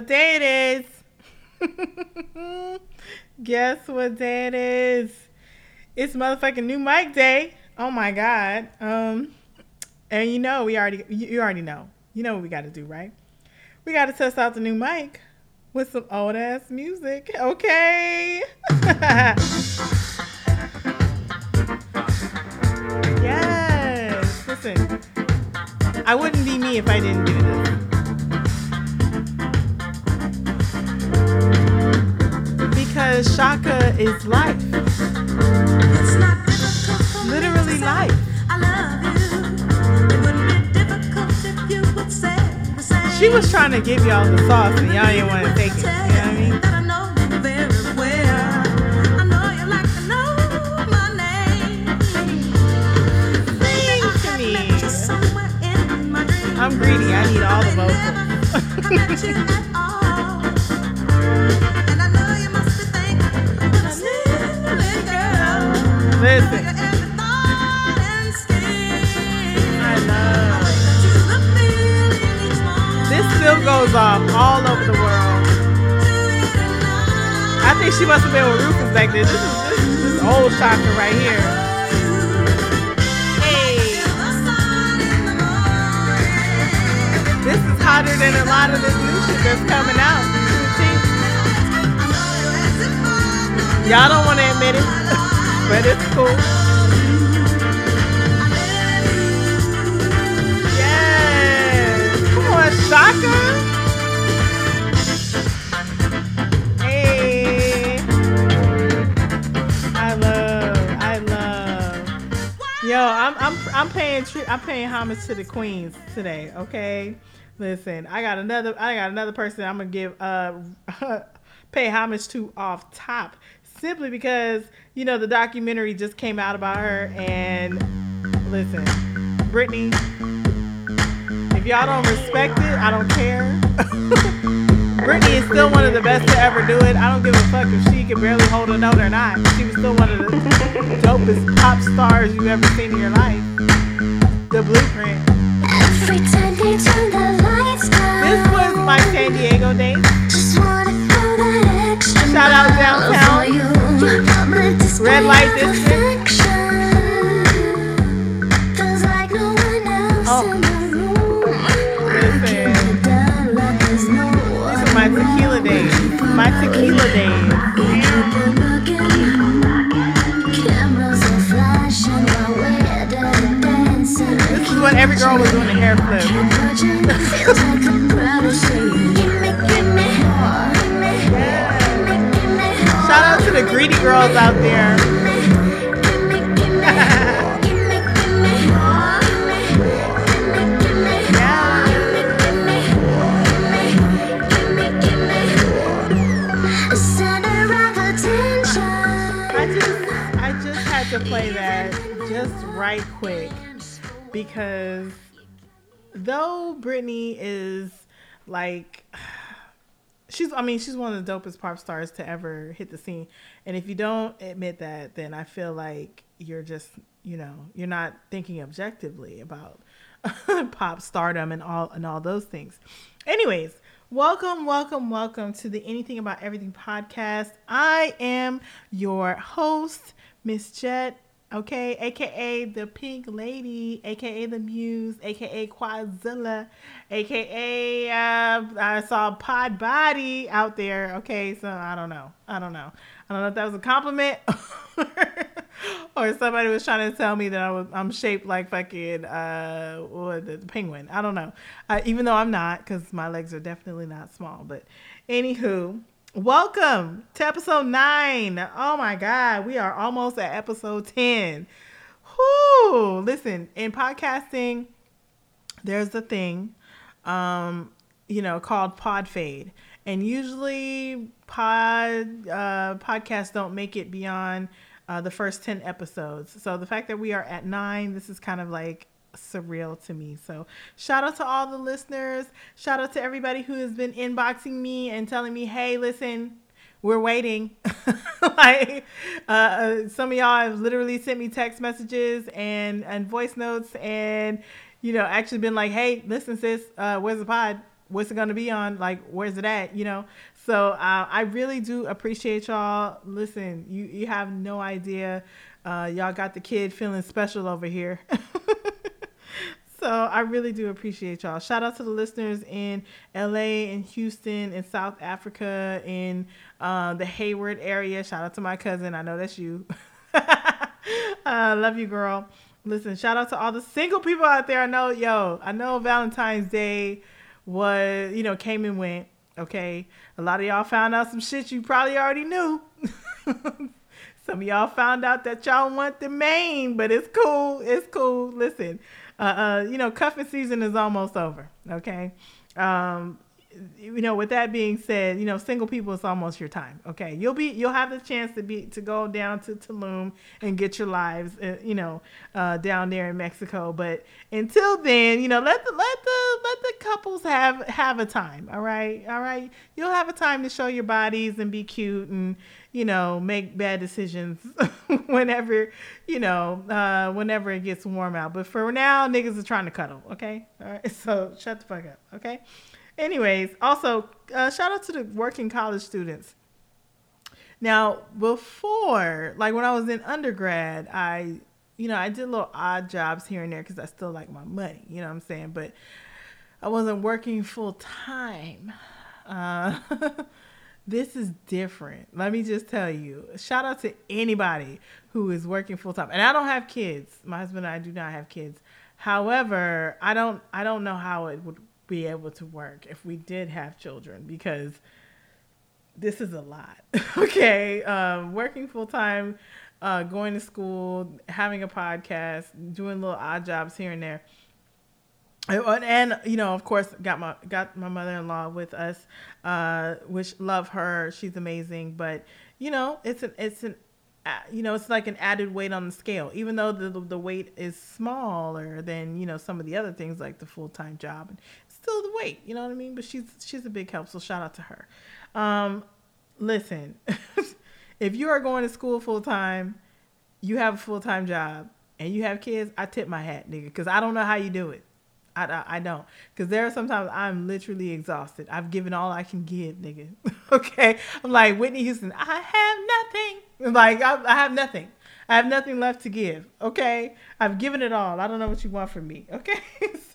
What day it is? Guess what day it is? It's motherfucking new mic day. Oh my god. Um, and you know we already you already know. You know what we got to do, right? We got to test out the new mic with some old ass music. Okay. yes. Listen, I wouldn't be me if I didn't do this. Because Chaka is life. Literally life. She was trying to give y'all the sauce and y'all didn't want to take it. You know what I mean? I'm greedy. I need all the vocals. I love. This still goes off all over the world. I think she must have been with Rufus back then. This is this, is old Chaka right here. Hey. This is hotter than a lot of this new shit that's coming out. Y'all don't want to admit it but it's cool. Yes. Come on, Chaka. Hey. I love, I love. Yo, I'm I'm I'm paying I'm paying homage to the queens today. Okay, listen, I got another I got another person I'm gonna give uh pay homage to off top simply because you know the documentary just came out about her and listen britney if y'all don't respect it i don't care. Britney is still one of the best to ever do it. I don't give a fuck if she can barely hold a note or not. She was still one of the dopest pop stars you've ever seen in your life. The blueprint. This was my san diego day Shout out downtown. Red light district. Oh. These are my tequila days. My tequila days. This is what every girl was doing a hair flip. the greedy girls out there. I just, I just had to play that just right quick because though Britney is like she's I mean she's one of the dopest pop stars to ever hit the scene. And if you don't admit that, then I feel like you're just, you know, you're not thinking objectively about pop stardom and all and all those things. Anyways, welcome, welcome, welcome to the Anything About Everything podcast. I am your host, Miss Jet okay, aka the Pink Lady, aka the Muse, aka Quadzilla, aka uh, I saw Pod Body out there. Okay, so I don't know, I don't know, I don't know if that was a compliment or somebody was trying to tell me that I was I'm shaped like fucking uh what, the penguin. I don't know, uh, even though I'm not because my legs are definitely not small. But anywho. Welcome to episode nine. Oh my God, we are almost at episode 10. Whoo! Listen, in podcasting, there's a thing, um, you know, called pod fade. And usually pod uh, podcasts don't make it beyond uh, the first 10 episodes. So the fact that we are at nine, this is kind of like surreal to me. So shout out to all the listeners. Shout out to everybody who has been inboxing me and telling me, hey, listen, we're waiting. like uh, uh, some of y'all have literally sent me text messages and and voice notes and you know actually been like, hey, listen, sis, uh, where's the pod? what's it gonna be on? Like, where's it at? You know. So uh, I really do appreciate y'all. Listen, you you have no idea. Uh, y'all got the kid feeling special over here. so I really do appreciate y'all. Shout out to the listeners in LA and Houston and South Africa in uh, the Hayward area. Shout out to my cousin. I know that's you. uh, love you, girl. Listen, shout out to all the single people out there. I know, yo, I know Valentine's Day was, you know, came and went. Okay. A lot of y'all found out some shit you probably already knew. some of y'all found out that y'all want the main, but it's cool. It's cool. Listen, uh, uh, you know, cuffing season is almost over. Okay. Um, you know, with that being said, you know, single people it's almost your time. Okay, you'll be you'll have the chance to be to go down to Tulum and get your lives, uh, you know, uh, down there in Mexico. But until then, you know, let the let the let the couples have have a time. All right, all right. You'll have a time to show your bodies and be cute and you know make bad decisions whenever you know uh, whenever it gets warm out. But for now, niggas are trying to cuddle. Okay, all right. So shut the fuck up. Okay. Anyways, also uh, shout out to the working college students. Now, before, like when I was in undergrad, I, you know, I did little odd jobs here and there because I still like my money. You know what I'm saying? But I wasn't working full time. Uh, this is different. Let me just tell you. Shout out to anybody who is working full time. And I don't have kids. My husband and I do not have kids. However, I don't I don't know how it would be able to work if we did have children because this is a lot. okay, um, working full time, uh, going to school, having a podcast, doing little odd jobs here and there. And, and you know, of course, got my got my mother in law with us, uh, which love her. She's amazing, but you know, it's an it's an you know, it's like an added weight on the scale, even though the the weight is smaller than you know some of the other things like the full time job still the weight, you know what I mean? But she's she's a big help, so shout out to her. Um, listen, if you are going to school full time, you have a full time job, and you have kids, I tip my hat, nigga, because I don't know how you do it. I, I, I don't. Because there are sometimes I'm literally exhausted. I've given all I can give, nigga. okay? I'm like Whitney Houston, I have nothing. Like, I, I have nothing. I have nothing left to give. Okay? I've given it all. I don't know what you want from me. Okay?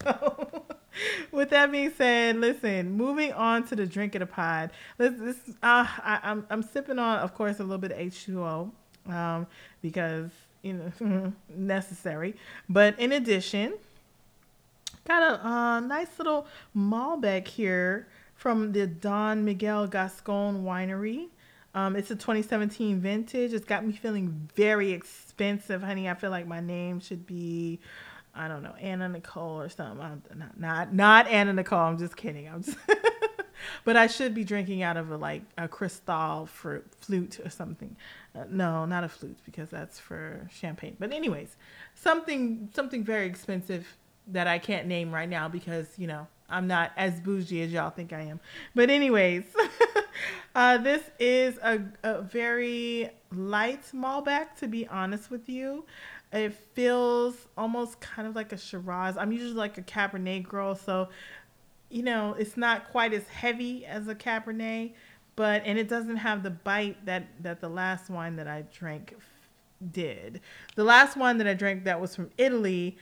so with that being said, listen, moving on to the drink of the pod. This, this uh, I, am I'm, I'm sipping on, of course, a little bit of H2O um, because, you know, necessary. But in addition, got a uh, nice little Malbec here from the Don Miguel Gascon Winery. Um, it's a 2017 vintage. It's got me feeling very expensive, honey. I feel like my name should be I don't know, Anna Nicole or something. I'm not not not Anna Nicole. I'm just kidding. I'm just but I should be drinking out of a like a crystal fruit flute or something. Uh, no, not a flute because that's for champagne. But anyways, something something very expensive that I can't name right now because you know I'm not as bougie as y'all think I am. But anyways, uh, this is a, a very light Malbec to be honest with you. It feels almost kind of like a Shiraz. I'm usually like a Cabernet girl, so you know it's not quite as heavy as a Cabernet, but and it doesn't have the bite that that the last wine that I drank did. The last one that I drank that was from Italy.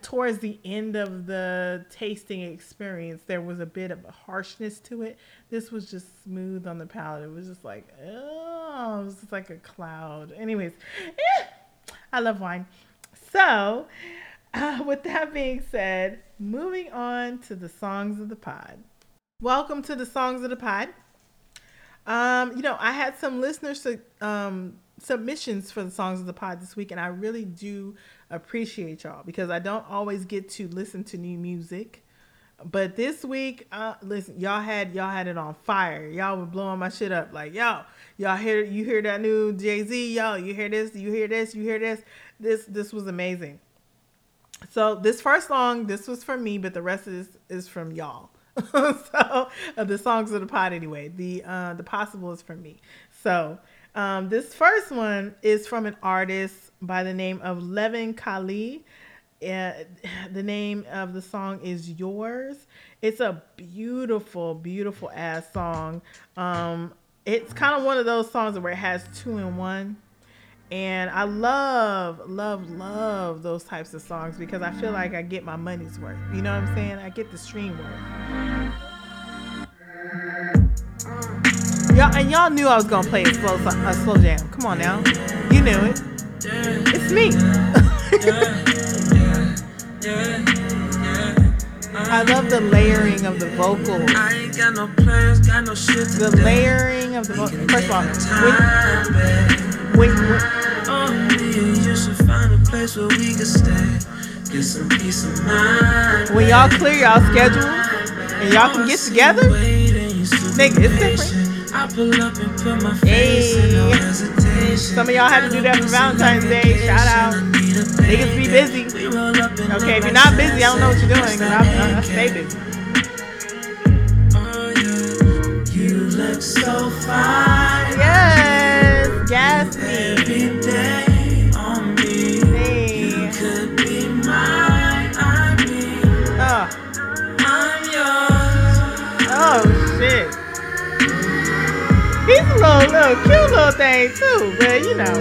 Towards the end of the tasting experience, there was a bit of a harshness to it. This was just smooth on the palate. It was just like, oh, it was just like a cloud. Anyways, eh I love wine. So, uh, with that being said, moving on to the songs of the pod. Welcome to the songs of the pod. Um, you know, I had some listeners to, um, submissions for the songs of the pod this week, and I really do appreciate y'all because I don't always get to listen to new music. But this week, uh, listen, y'all had y'all had it on fire. Y'all were blowing my shit up. Like, yo, y'all hear you hear that new Jay Z? Yo, you hear this? You hear this? You hear this? This this was amazing. So this first song, this was for me, but the rest is is from y'all. so uh, the songs of the pod anyway. The uh, the possible is from me. So um, this first one is from an artist by the name of Leven Kali uh, the name of the song is Yours. It's a beautiful, beautiful ass song. Um, it's kind of one of those songs where it has two in one. And I love, love, love those types of songs because I feel like I get my money's worth. You know what I'm saying? I get the stream worth. Y'all, and y'all knew I was gonna play a slow, a slow jam. Come on now, you knew it. It's me. I love the layering of the vocals. I ain't got no plans, got no shit. The layering of the vocals. First of all, when, when, when oh, you should find a place where we can stay. Get some peace of mind. When y'all clear y'all schedules and y'all can get together, nigga, it's different. I pull up and put my face hey. in no hesitation. Some of y'all had to do that for Valentine's Day. Shout out. Niggas be busy. Okay, if you're not busy, I don't know what you're doing. I, I, I stay busy. You look so fine. Yes, gas me. He's a little, little cute little thing too, but you know,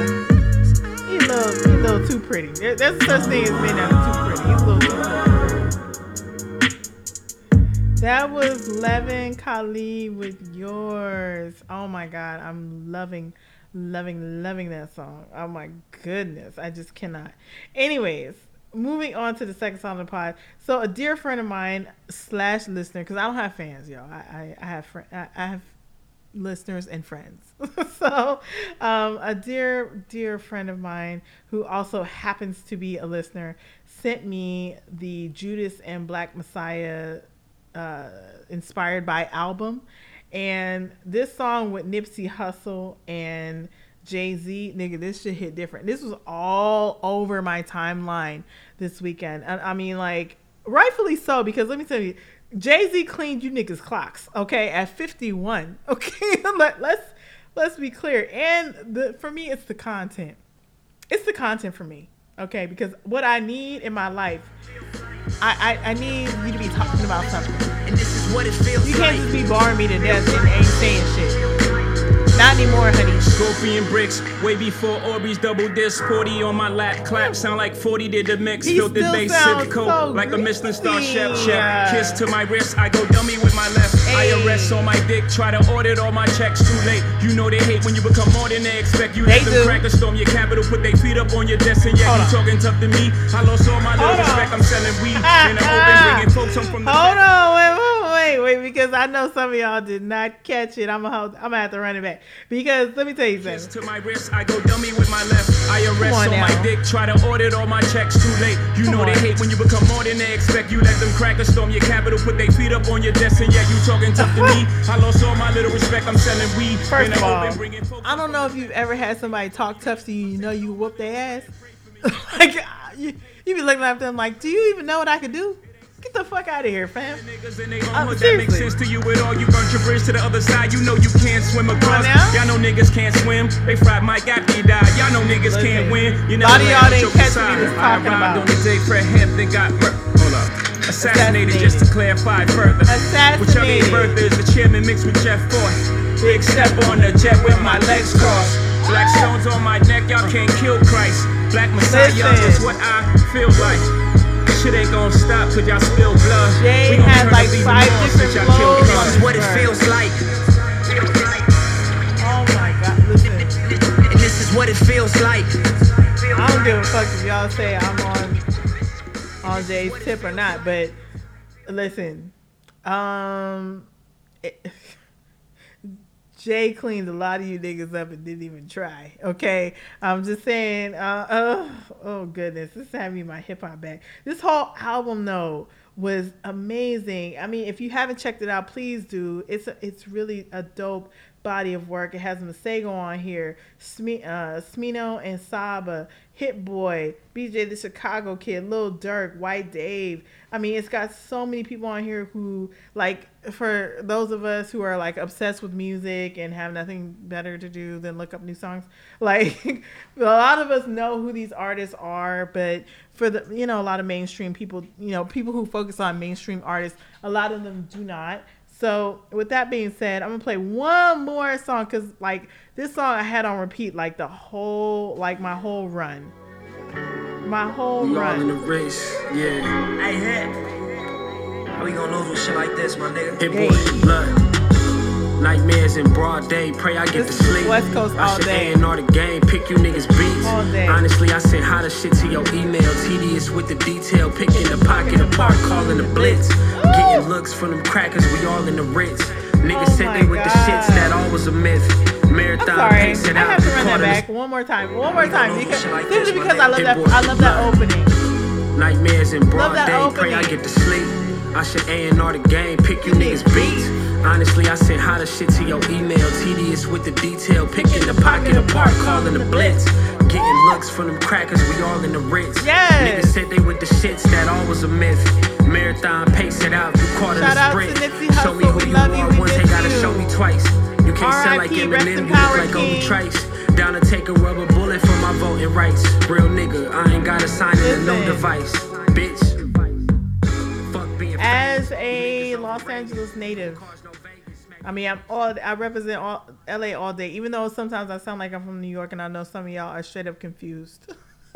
he's a little, he's a little too pretty. There, there's such thing as men that are too pretty. He's a little. That was Leven Kali with yours. Oh my god, I'm loving, loving, loving that song. Oh my goodness, I just cannot. Anyways, moving on to the second song of the pod. So a dear friend of mine slash listener, because I don't have fans, y'all. I I, I have fr- I, I have listeners and friends. so, um, a dear, dear friend of mine who also happens to be a listener sent me the Judas and Black Messiah uh, inspired by album. And this song with Nipsey Hussle and Jay Z, nigga, this shit hit different. This was all over my timeline this weekend. I, I mean, like, rightfully so, because let me tell you, Jay Z cleaned you niggas clocks, okay, at 51. Okay, Let, let's let's be clear. And the for me, it's the content. It's the content for me, okay, because what I need in my life, I I, I need you to be talking about something. And this is what it feels. Like. You can't just be barring me to death and ain't saying shit. Not anymore, honey. Scorpion bricks, way before Aubrey's double disc. 40 on my lap, clap, sound like 40 did the mix. He Filtered bass, sip coat, so like a Michelin star chef, chef. Kiss to my wrist, I go dummy with my left. Hey. IRS on my dick, try to audit all my checks. Too late, you know they hate when you become more than they expect. You they them crack a storm your Capitol, put their feet up on your desk, and Hold you talking tough to me. I lost all my little respect, I'm selling weed in the open, bringing folks home from the Hold on, wait, wait, wait, wait, because I know some of y'all did not catch it. I'm gonna, I'm gonna have to run it back. Because let me tell you something. To my wrist, I go dummy with my left. IRS on, on my dick, try to audit all my checks. Too late. You Come know on. they hate when you become more than they expect. You let them crack a storm your Capitol, put their feet up on your desk, and yet you talking tough to me. I lost all my little respect. I'm selling weed. First of all, I don't know if you've ever had somebody talk tough to you. You know you whoop their ass. like you, you be looking at them like, do you even know what I could do? Get the fuck out of here, fam. Um, that makes sense to you at all. You burnt your bridge to the other side. You know you can't swim across. Y'all know niggas can't swim. They fried Mike after he died. Y'all know niggas Listen, can't win. You know, a lot of y'all didn't catch what he was talking about. on the day Hampton got murdered. Hold up. Assassinated, Assassinated, just to clarify further. Assassinated. Which y'all ain't is the chairman mixed with Jeff Fort. Big step on the jet with my legs crossed. Black stones on my neck, y'all can't kill Christ. Black Messiah is what I feel like shit ain't gonna stop cause y'all spill blood. Jay had like five different flows. This is what it feels like. Oh my god, listen. And this is what it feels like. I don't give a fuck if y'all say I'm on on Jay's tip or not, but listen. Um it, Jay cleaned a lot of you niggas up and didn't even try. Okay, I'm just saying. Uh, oh, oh goodness, this had me my hip hop back. This whole album though was amazing. I mean, if you haven't checked it out, please do. It's a, it's really a dope body of work. It has Masego on here, Sme- uh, Smino and Saba, Hit Boy, BJ the Chicago Kid, Lil Durk, White Dave. I mean, it's got so many people on here who like for those of us who are like obsessed with music and have nothing better to do than look up new songs. Like a lot of us know who these artists are, but for the you know a lot of mainstream people, you know, people who focus on mainstream artists, a lot of them do not. So with that being said, I'm gonna play one more song because like this song I had on repeat like the whole like my whole run, my whole we run. all in the race, yeah. Hey, head. How we gonna lose with shit like this, my nigga? Hit Hey. boy, blood. Nightmares in broad day, pray I get This to sleep. West Coast I all should day. A&R the game, pick you niggas beats. All day. Honestly, I sent hotter shit to your email. Tedious with the detail, picking the pocket apart, calling the blitz. Getting looks from them crackers, we all in the Ritz. Niggas Oh said they with the shits, that all was a myth. Marathon I'm sorry, I have to run that caught in the back one more time, one more time because like simply because I love that I love that opening. Nightmares in broad day, pray I opening. get to sleep. I should A&R the game, pick you niggas beats. Honestly, I sent hotter shit to your email. Tedious with the detail, picking the pocket apart, calling the blitz. Getting looks from them crackers, we all in the Ritz. Yes. Niggas said they with the shits, that all was a myth. Marathon, pace it out, you caught in Shout out the to sprint. Show me who you are once, they gotta show me twice. You can't sound like Eminem, in you look power, like Obie. Trice. Down to take a rubber bullet for my voting rights. Real nigga, I ain't gotta sign in a no device. Bitch. As a Los Angeles native, I mean, I'm all I represent all LA all day. Even though sometimes I sound like I'm from New York, and I know some of y'all are straight up confused.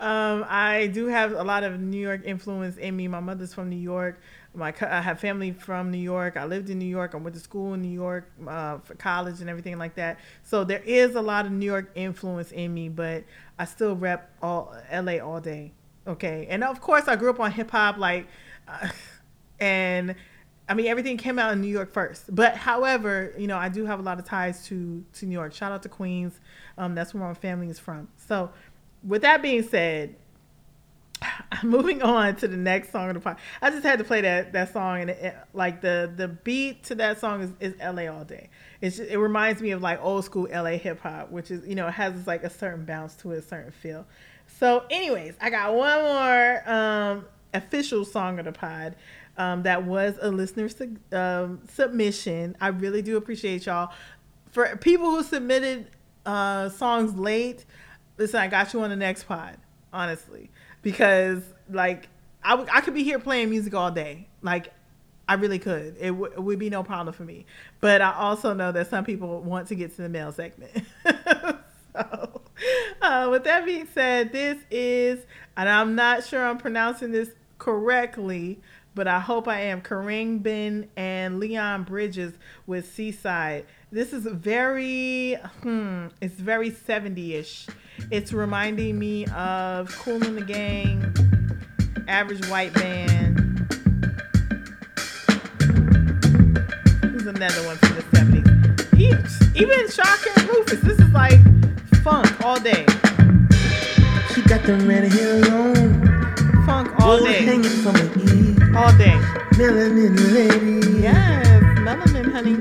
um, I do have a lot of New York influence in me. My mother's from New York. My I have family from New York. I lived in New York. I went to school in New York uh, for college and everything like that. So there is a lot of New York influence in me, but I still rep all LA all day. Okay, and of course I grew up on hip hop, like, uh, and I mean everything came out in New York first. But however, you know I do have a lot of ties to to New York. Shout out to Queens. Um, that's where my family is from. So, with that being said, I'm moving on to the next song of the pod. I just had to play that that song, and it, it- like the the beat to that song is, is L.A. all day. It's just, it reminds me of like old school L.A. hip hop, which is you know it has like a certain bounce to it, a certain feel. So, anyways, I got one more um, official song of the pod. Um, that was a listener su- um, submission. I really do appreciate y'all. For people who submitted uh, songs late, listen, I got you on the next pod, honestly, because like I, w- I could be here playing music all day, like I really could. It, w- it would be no problem for me. But I also know that some people want to get to the mail segment. so, uh, with that being said, this is, and I'm not sure I'm pronouncing this correctly, but I hope I am. Khruangbin and Leon Bridges with Seaside. This is very, hmm, it's very 70ish. It's reminding me of Kool and the Gang, Average White Band. Another one from the 70s? Even Chaka and Rufus. This is like funk all day. She got the red hair on, Funk all gold day. hanging from her ear. All day. Melanin lady, Yes, melanin, honey.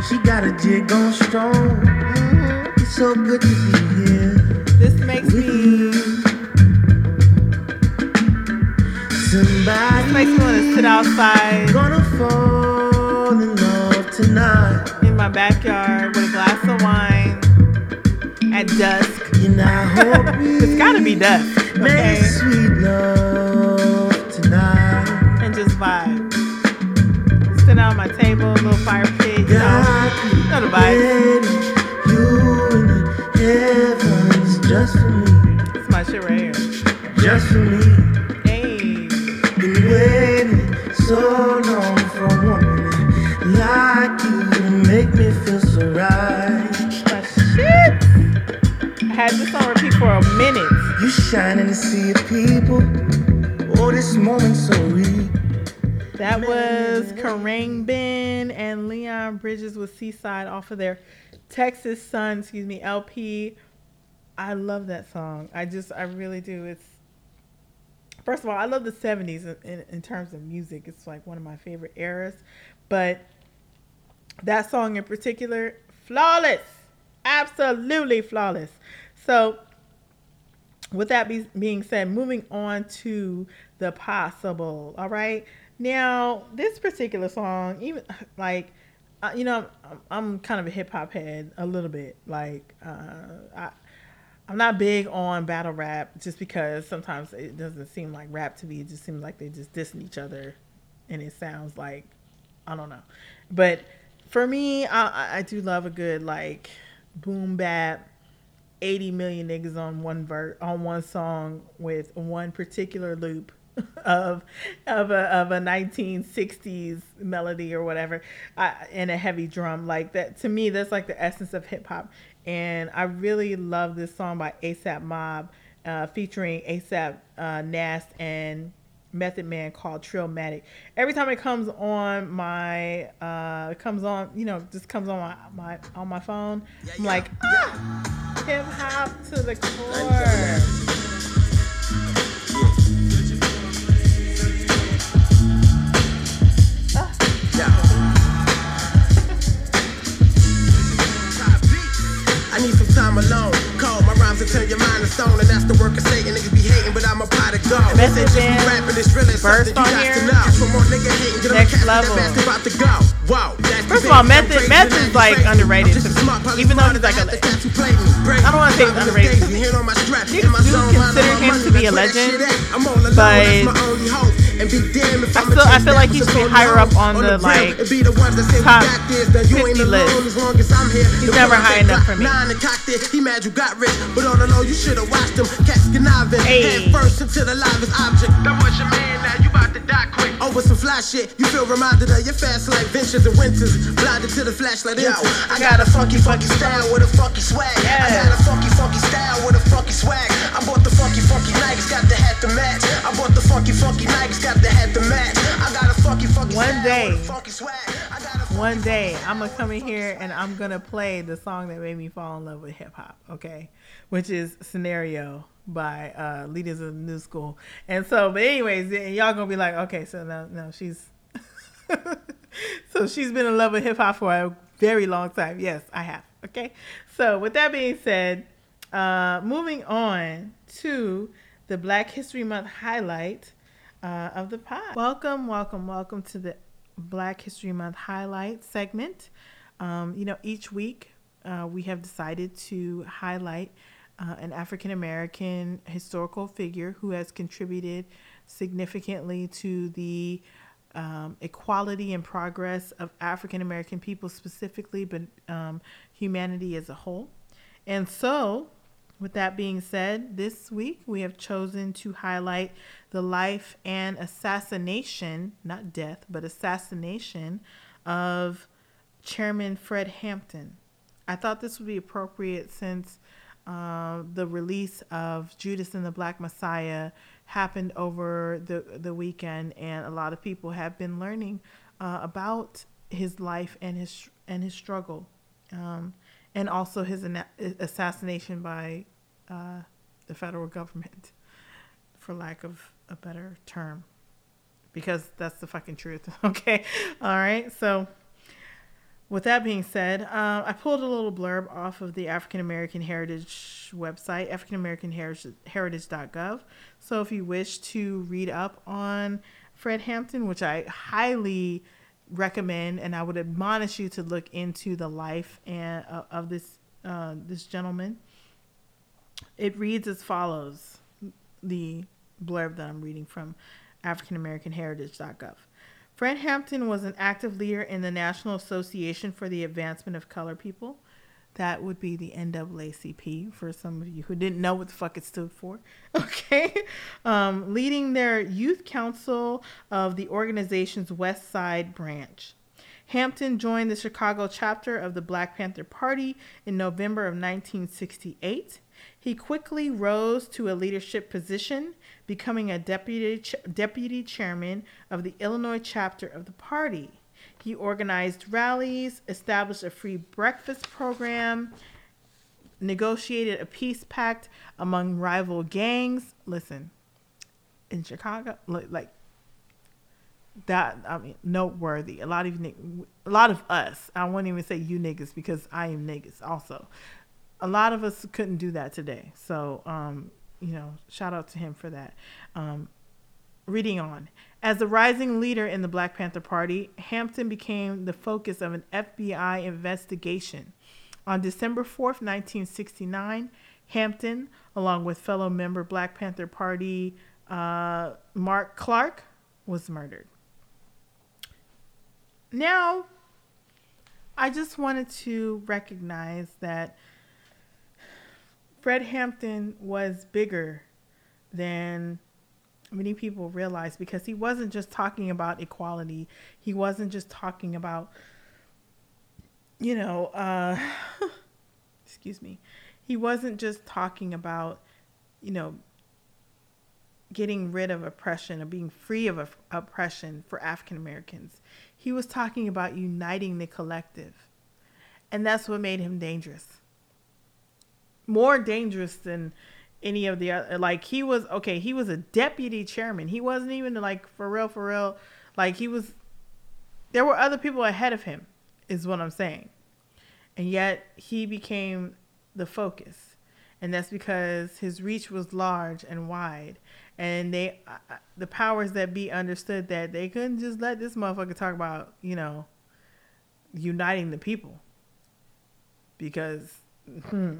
she got a jig on strong. Mm-hmm. It's so good to be here This makes me you. Somebody makes me want to sit outside gonna fall in love tonight. in my backyard with a glass of wine at dusk. It's gotta be dusk, Make okay? sweet love tonight. And just vibe. Sit down at my table, little fire pit, you know. Know the created you in the heavens just for me, It's my shit right here. just for me. Hey. Been waiting so long for a minute. You shine in the sea of people. Oh, this moment so real. That was Khruangbin and Leon Bridges with Seaside off of their Texas Sun, excuse me, LP. I love that song. I just, I really do. It's first of all, I love the '70s in, in, in terms of music. It's like one of my favorite eras. But that song in particular, flawless, absolutely flawless. So, with that be, being said, moving on to the possible. All right, now this particular song, even like. Uh, you know, I'm, I'm, kind of a hip hop head a little bit. Like, uh, I, I'm not big on battle rap just because sometimes it doesn't seem like rap to me. It just seems like they just dissing each other, and it sounds like I don't know. But for me, I, I do love a good like boom bap, eighty million niggas on one ver- on one song with one particular loop of of a of a 1960s melody or whatever, uh, and a heavy drum like that. To me, that's like the essence of hip hop. And I really love this song by ASAP Mob, uh, featuring ASAP uh, Nast and Method Man called Trillmatic. Every time it comes on my, uh, it comes on, you know, just comes on my, my on my phone, I'm like, ah, hip hop to the core. I need some time alone. Rhymes turn your mind to stone, and that's the work of Satan. Niggas be hating, but I'm a pot of gold. In, rapping, it's really something you got here. to know. Just one more nigga hating, get Next level. About to go. Whoa, First of all, Method Method is like underrated to me. Even though he's like a, I don't want to say he's underrated. Niggas do consider him to be a legend, but and be damned if I still I feel like he should be higher up on the like top 50 list. He's never high enough for me. He mad you got rich, but on the low you should have watched him cats conniving head first into the livest object. That was your man, now you Oh, Over some fly shit, you feel reminded of your fast life ventures and winters. Blinded to the flashlight. Yo, I got a funky, funky style with a funky swag. I got a funky, funky style with a funky swag. I bought the funky, funky Nikes, got the hat to match. I bought the funky, funky Nikes, got the hat to match. I got a funky, funky One day, one day, I'm gonna come in here and I'm gonna play the song that made me fall in love with hip hop. Okay, which is "Scenario" by uh, Leaders of the New School. And so, but anyways, y'all gonna be like, okay, so now, no, she's so she's been in love with hip hop for a very long time. Yes, I have. Okay, so with that being said, uh, moving on to the Black History Month highlight uh, of the pod. Welcome, welcome, welcome to the Black History Month highlight segment. Um, you know, each week uh, we have decided to highlight uh, an African American historical figure who has contributed significantly to the um, equality and progress of African American people specifically, but um, humanity as a whole. And so, with that being said, this week we have chosen to highlight the life and assassination, not death, but assassination of Chairman Fred Hampton. I thought this would be appropriate since uh, the release of Judas and the Black Messiah happened over the, the weekend, and a lot of people have been learning uh, about his life and his and his struggle, um, and also his assassination by uh, the federal government, for lack of a better term, because that's the fucking truth. okay, all right, so with that being said, uh, I pulled a little blurb off of the African American Heritage website, africanamericanheritage.gov. So if you wish to read up on Fred Hampton, which I highly recommend, and I would admonish you to look into the life and uh, of this uh, this gentleman. It reads as follows: the blurb that I'm reading from AfricanAmericanHeritage.gov. Fred Hampton was an active leader in the National Association for the Advancement of Color People. That would be the NAACP for some of you who didn't know what the fuck it stood for. Okay. Um, leading their youth council of the organization's West Side branch. Hampton joined the Chicago chapter of the Black Panther Party in November of 1968. He quickly rose to a leadership position, becoming a deputy, deputy chairman of the Illinois chapter of the party. He organized rallies, established a free breakfast program, negotiated a peace pact among rival gangs. Listen, in Chicago, like that I mean noteworthy. A lot of a lot of us. I won't even say you niggas because I am niggas also. A lot of us couldn't do that today. So um, you know, shout out to him for that. Um, reading on. As a rising leader in the Black Panther Party, Hampton became the focus of an FBI investigation. On December 4th, 1969, Hampton, along with fellow member Black Panther Party uh, Mark Clark, was murdered. Now, I just wanted to recognize that Fred Hampton was bigger than many people realize because he wasn't just talking about equality. He wasn't just talking about, you know, uh, excuse me. He wasn't just talking about, you know, getting rid of oppression or being free of oppression for African Americans. He was talking about uniting the collective. And that's what made him dangerous. More dangerous than any of the other like he was okay he was a deputy chairman. He wasn't even like for real for real. Like he was there were other people ahead of him is what i'm saying. And yet he became the focus. And that's because his reach was large and wide. And they uh, uh the powers that be understood that they couldn't just let this motherfucker talk about you know uniting the people. Because hmm,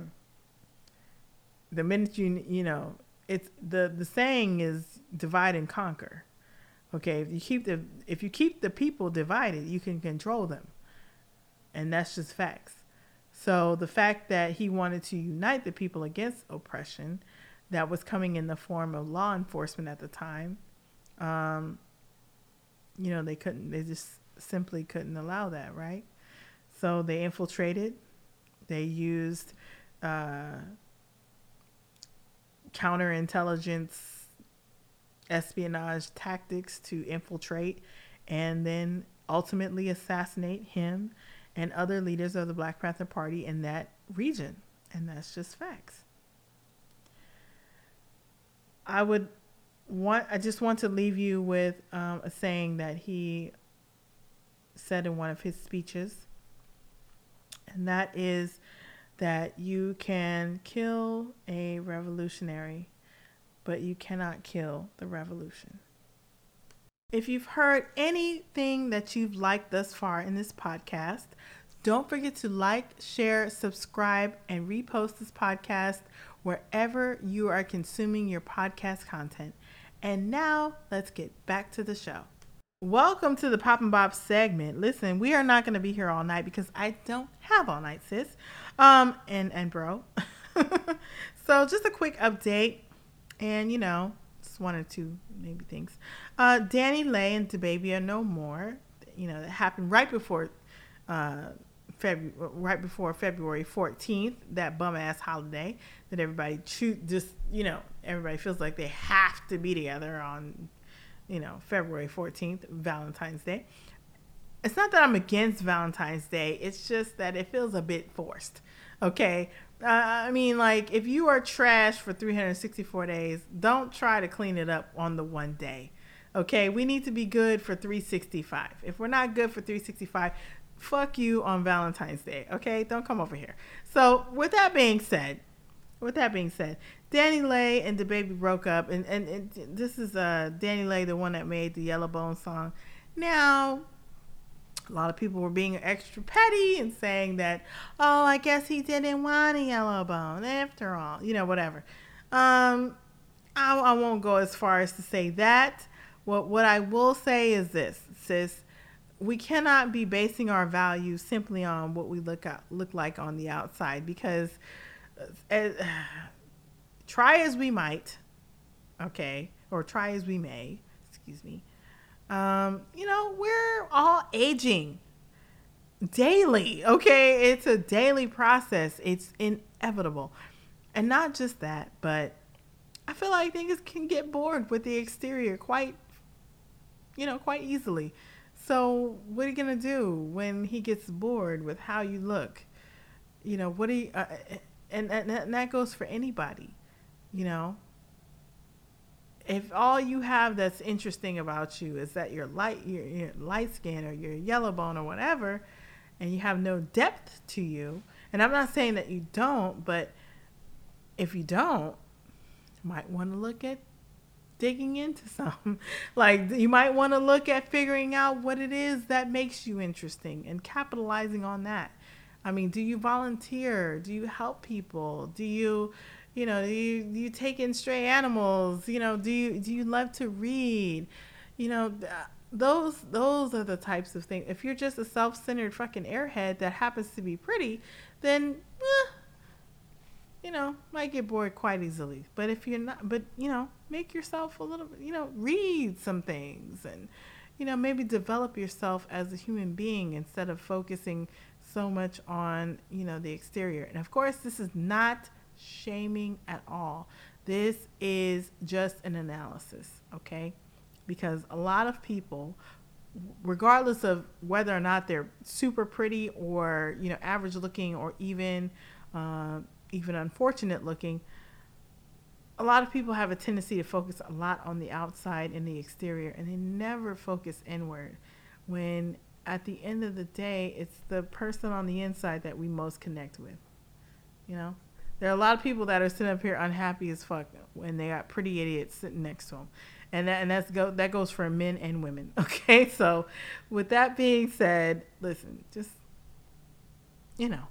the minute you you know it's the the saying is divide and conquer. Okay if you keep the if you keep the people divided you can control them. And that's just facts. So the fact that he wanted to unite the people against oppression that was coming in the form of law enforcement at the time um, you know they couldn't they just simply couldn't allow that right? So they infiltrated they used uh, counterintelligence espionage tactics to infiltrate and then ultimately assassinate him and other leaders of the Black Panther Party in that region. And that's just facts. I would want, I just want to leave you with um, a saying that he said in one of his speeches. And that is that you can kill a revolutionary, but you cannot kill the revolution. If you've heard anything that you've liked thus far in this podcast, don't forget to like, share, subscribe, and repost this podcast wherever you are consuming your podcast content. And now let's get back to the show. Welcome to the Pop and Bob segment. Listen, we are not going to be here all night because I don't have all night, sis. Um, and and bro. so just a quick update, and you know, just one or two maybe things. Uh, Lay and DaBaby are no more. You know, that happened right before, uh, February, right before February 14th, that bum ass holiday that everybody cho- just you know everybody feels like they have to be together on, you know, February 14th, Valentine's Day it's not that I'm against Valentine's Day. It's just that it feels a bit forced. Okay. Uh, I mean, like, if you are trash for 364 days, don't try to clean it up on the one day. Okay. We need to be good for 365. If we're not good for 365, fuck you on Valentine's Day. Okay. Don't come over here. So, with that being said, with that being said, DaniLeigh and DaBaby broke up, and, and, and this is uh, DaniLeigh, the one that made the Yellowbone song. Now, a lot of people were being extra petty and saying that, oh, I guess he didn't want a yellow bone after all, you know, whatever. Um, I, I won't go as far as to say that. What what I will say is this, sis, we cannot be basing our values simply on what we look look like on the outside because uh, try as we might, okay, or try as we may, excuse me, um, you know, we're all aging daily. Okay. It's a daily process, it's inevitable. And not just that, but I feel like niggas can get bored with the exterior quite, you know, quite easily. So, what are you going to do when he gets bored with how you look? You know, what do you, uh, and, and, that goes for anybody, you know? if all you have that's interesting about you is that you're light, you're, you're light skin or you're yellow bone or whatever, and you have no depth to you, and I'm not saying that you don't, but if you don't, you might want to look at digging into some. like you might want to look at figuring out what it is that makes you interesting and capitalizing on that. I mean, do you volunteer? Do you help people? Do you, you know, do you, do you take in stray animals? You know, do you do you love to read? You know, those those are the types of things. If you're just a self-centered fucking airhead that happens to be pretty, then eh, you know, might get bored quite easily. But if you're not, but you know, make yourself a little, you know, read some things and, you know, maybe develop yourself as a human being instead of focusing so much on, you know, the exterior. And of course, this is not shaming at all. This is just an analysis, okay? Because a lot of people regardless of whether or not they're super pretty or you know average looking or even uh, even unfortunate looking, a lot of people have a tendency to focus a lot on the outside and the exterior, and they never focus inward. When at the end of the day, it's the person on the inside that we most connect with. You know, there are a lot of people that are sitting up here unhappy as fuck when they got pretty idiots sitting next to them, and that and that's go that goes for men and women. Okay, so with that being said, listen, just you know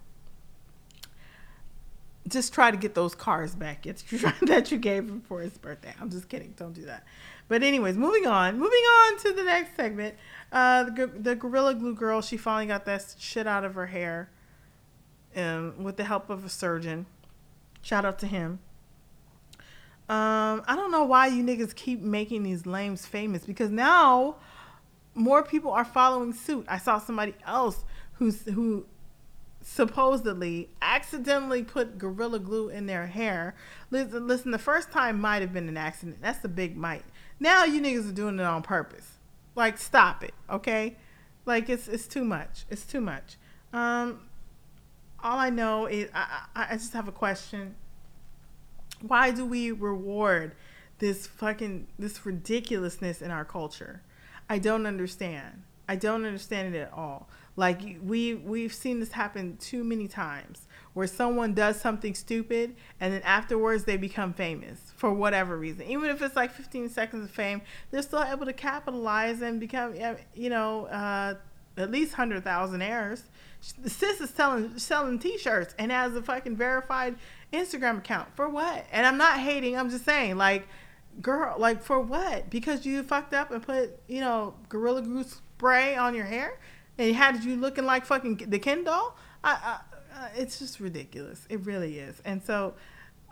just try to get those cars back that you gave him for his birthday. I'm just kidding. Don't do that. But anyways, moving on. Moving on to the next segment. Uh, the, the Gorilla Glue girl, she finally got that shit out of her hair um, with the help of a surgeon. Shout out to him. Um, I don't know why you niggas keep making these lames famous because now more people are following suit. I saw somebody else who's who supposedly accidentally put gorilla glue in their hair. Listen, listen, the first time might have been an accident. That's a big might. Now you niggas are doing it on purpose. Like stop it, okay? Like it's it's too much. It's too much. Um all I know is I, I, I just have a question. Why do we reward this fucking this ridiculousness in our culture? I don't understand. I don't understand it at all. Like we we've seen this happen too many times where someone does something stupid and then afterwards they become famous for whatever reason. Even if it's like 15 seconds of fame, they're still able to capitalize and become you know uh, at least hundred thousand heirs. The sis is selling selling T-shirts and has a fucking verified Instagram account for what? And I'm not hating. I'm just saying like girl, like for what? Because you fucked up and put, you know, Gorilla Glue spray on your hair? and had you looking like fucking the Ken doll. I, uh, it's just ridiculous. It really is. And so,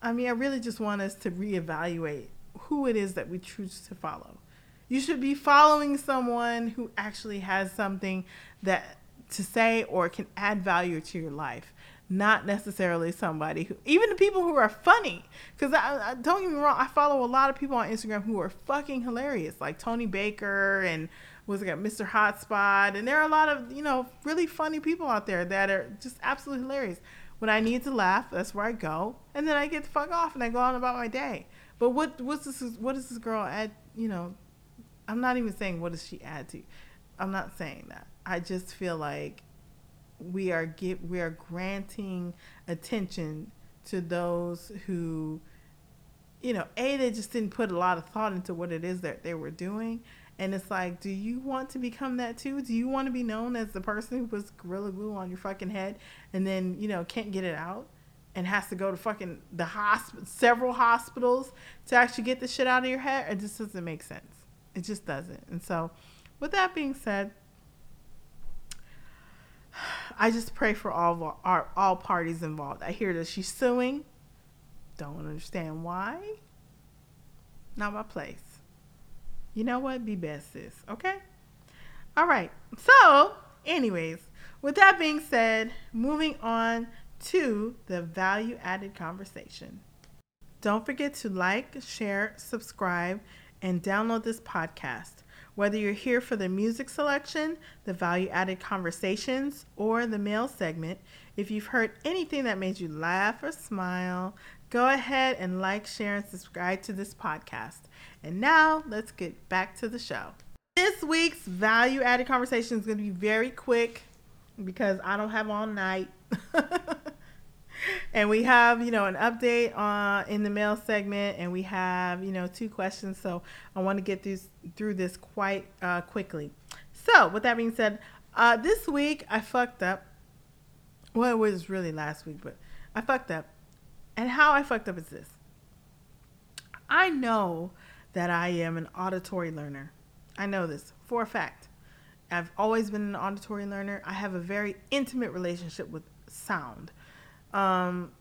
I mean, I really just want us to reevaluate who it is that we choose to follow. You should be following someone who actually has something that to say or can add value to your life not necessarily somebody who even the people who are funny because I, I, don't get me wrong i follow a lot of people on instagram who are fucking hilarious like tony baker and was got Mr. Hotspot, and there are a lot of you know really funny people out there that are just absolutely hilarious. When I need to laugh, that's where I go, and then I get the fuck off and I go on about my day. But what what's this? What does this girl add? You know, I'm not even saying what does she add to. I'm not saying that. I just feel like we are get we are granting attention to those who you know a they just didn't put a lot of thought into what it is that they were doing and it's like, do you want to become that too? Do you want to be known as the person who puts Gorilla Glue on your fucking head and then, you know, can't get it out and has to go to fucking the hospital, several hospitals to actually get the shit out of your head? It just doesn't make sense. It just doesn't. And so, with that being said, I just pray for all our, all parties involved. I hear that she's suing. Don't understand why. Not my place you know what? Be best, sis. Okay? All right. So, anyways, with that being said, moving on to the value added conversation. Don't forget to like, share, subscribe, and download this podcast. Whether you're here for the music selection, the value added conversations, or the mail segment, if you've heard anything that made you laugh or smile, go ahead and like, share, and subscribe to this podcast. And now let's get back to the show. This week's value added conversation is going to be very quick because I don't have all night. and we have you know an update on uh, in the mail segment and we have you know two questions. So i want to get through through this quite uh, quickly. So with that being said uh, this week i fucked up. Well it was really last week but i fucked up. And how i fucked up is this. I know that i am an auditory learner. I know this for a fact. I've always been an auditory learner. I have a very intimate relationship with sound um,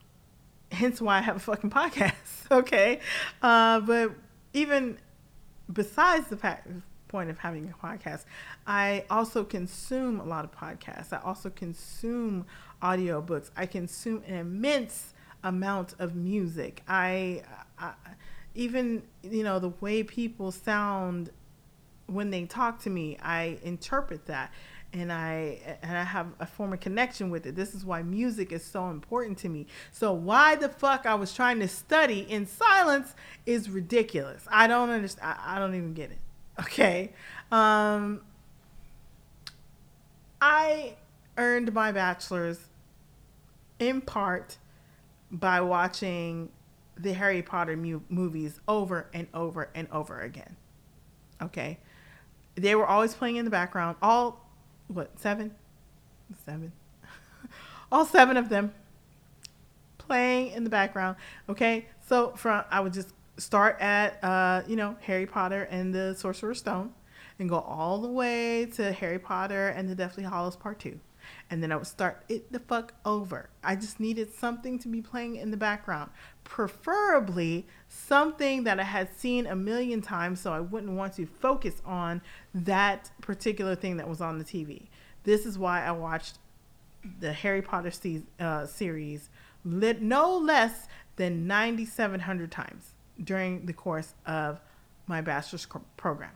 hence why I have a fucking podcast. Okay. Uh, but even besides the fact, point of having a podcast, I also consume a lot of podcasts. I also consume audiobooks. I consume an immense amount of music. I, I even, you know, the way people sound when they talk to me, I interpret that and I and I have a form of connection with it. This is why music is so important to me. So why the fuck I was trying to study in silence is ridiculous. I don't understand. I, I don't even get it. Okay. Um, I earned my bachelor's in part by watching the Harry Potter mu- movies over and over and over again. Okay. They were always playing in the background. All what seven, seven, all seven of them playing in the background. Okay, so from I would just start at uh, you know Harry Potter and the Sorcerer's Stone, and go all the way to Harry Potter and the Deathly Hallows Part Two, and then I would start it the fuck over. I just needed something to be playing in the background, preferably something that I had seen a million times, so I wouldn't want to focus on that particular thing that was on the TV. This is why I watched the Harry Potter se- uh, series lit no less than 9,700 times during the course of my bachelor's program.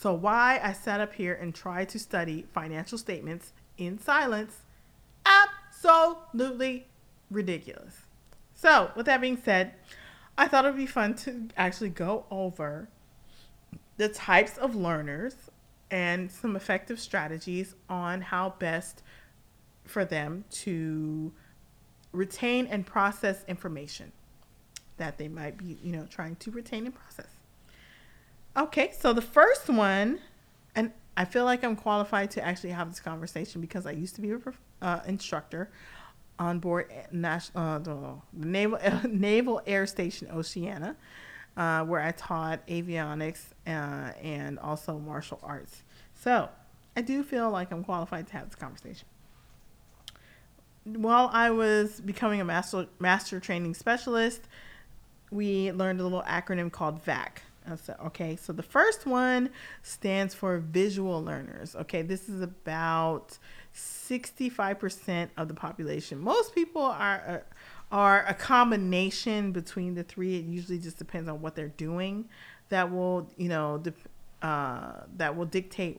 So, why I sat up here and tried to study financial statements in silence? Absolutely ridiculous. So, with that being said, I thought it would be fun to actually go over the types of learners and some effective strategies on how best for them to retain and process information that they might be, you know, trying to retain and process. Okay, so the first one, and I feel like I'm qualified to actually have this conversation because I used to be an uh, instructor on board national, uh, the Naval, Naval Air Station Oceana, uh, where I taught avionics uh, and also martial arts. So I do feel like I'm qualified to have this conversation. While I was becoming a master master training specialist, we learned a little acronym called VAK. Okay, so the first one stands for visual learners. Okay, this is about 65% of the population. Most people are uh, are a combination between the three. It usually just depends on what they're doing. That will, you know, uh, that will dictate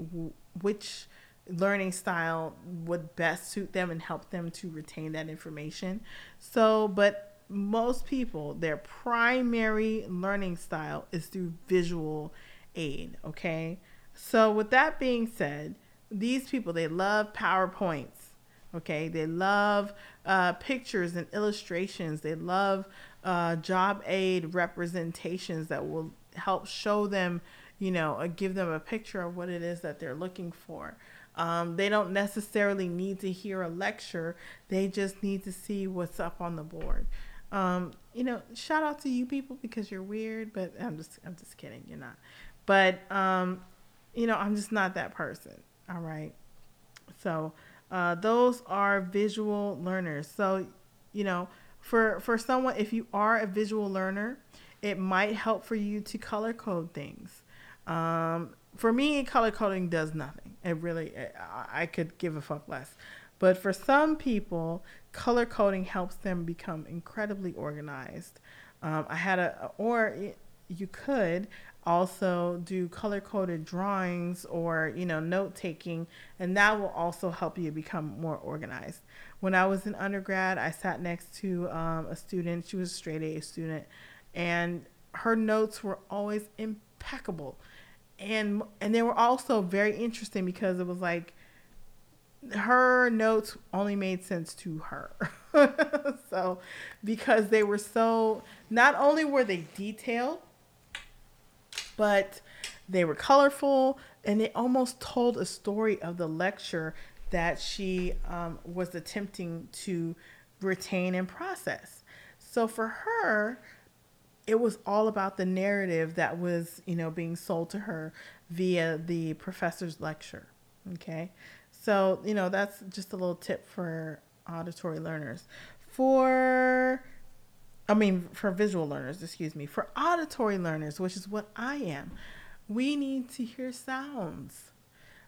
which learning style would best suit them and help them to retain that information. So, but most people, their primary learning style is through visual aid. Okay. So, with that being said, these people, they love PowerPoints. Okay. They love uh, pictures and illustrations. They love uh, job aid representations that will help show them, you know, give them a picture of what it is that they're looking for. Um, they don't necessarily need to hear a lecture. They just need to see what's up on the board. Um, you know, shout out to you people because you're weird, but I'm just I'm just kidding, you're not. But um, you know, I'm just not that person. All right. So uh, those are visual learners. So, you know, for for someone if you are a visual learner, it might help for you to color code things. Um, for me, color coding does nothing. It really, I, I could give a fuck less. But for some people, color coding helps them become incredibly organized. Um, I had a, or you could also do color coded drawings or you know note taking and that will also help you become more organized. When i was in undergrad i sat next to um, a student. She was a straight a student and her notes were always impeccable. And and they were also very interesting because it was like her notes only made sense to her so because they were so not only were they detailed but they were colorful and they almost told a story of the lecture that she um, was attempting to retain and process. So for her, it was all about the narrative that was, you know, being sold to her via the professor's lecture. Okay. So, you know, that's just a little tip for auditory learners. For I mean, for visual learners, excuse me, for auditory learners, which is what I am, we need to hear sounds.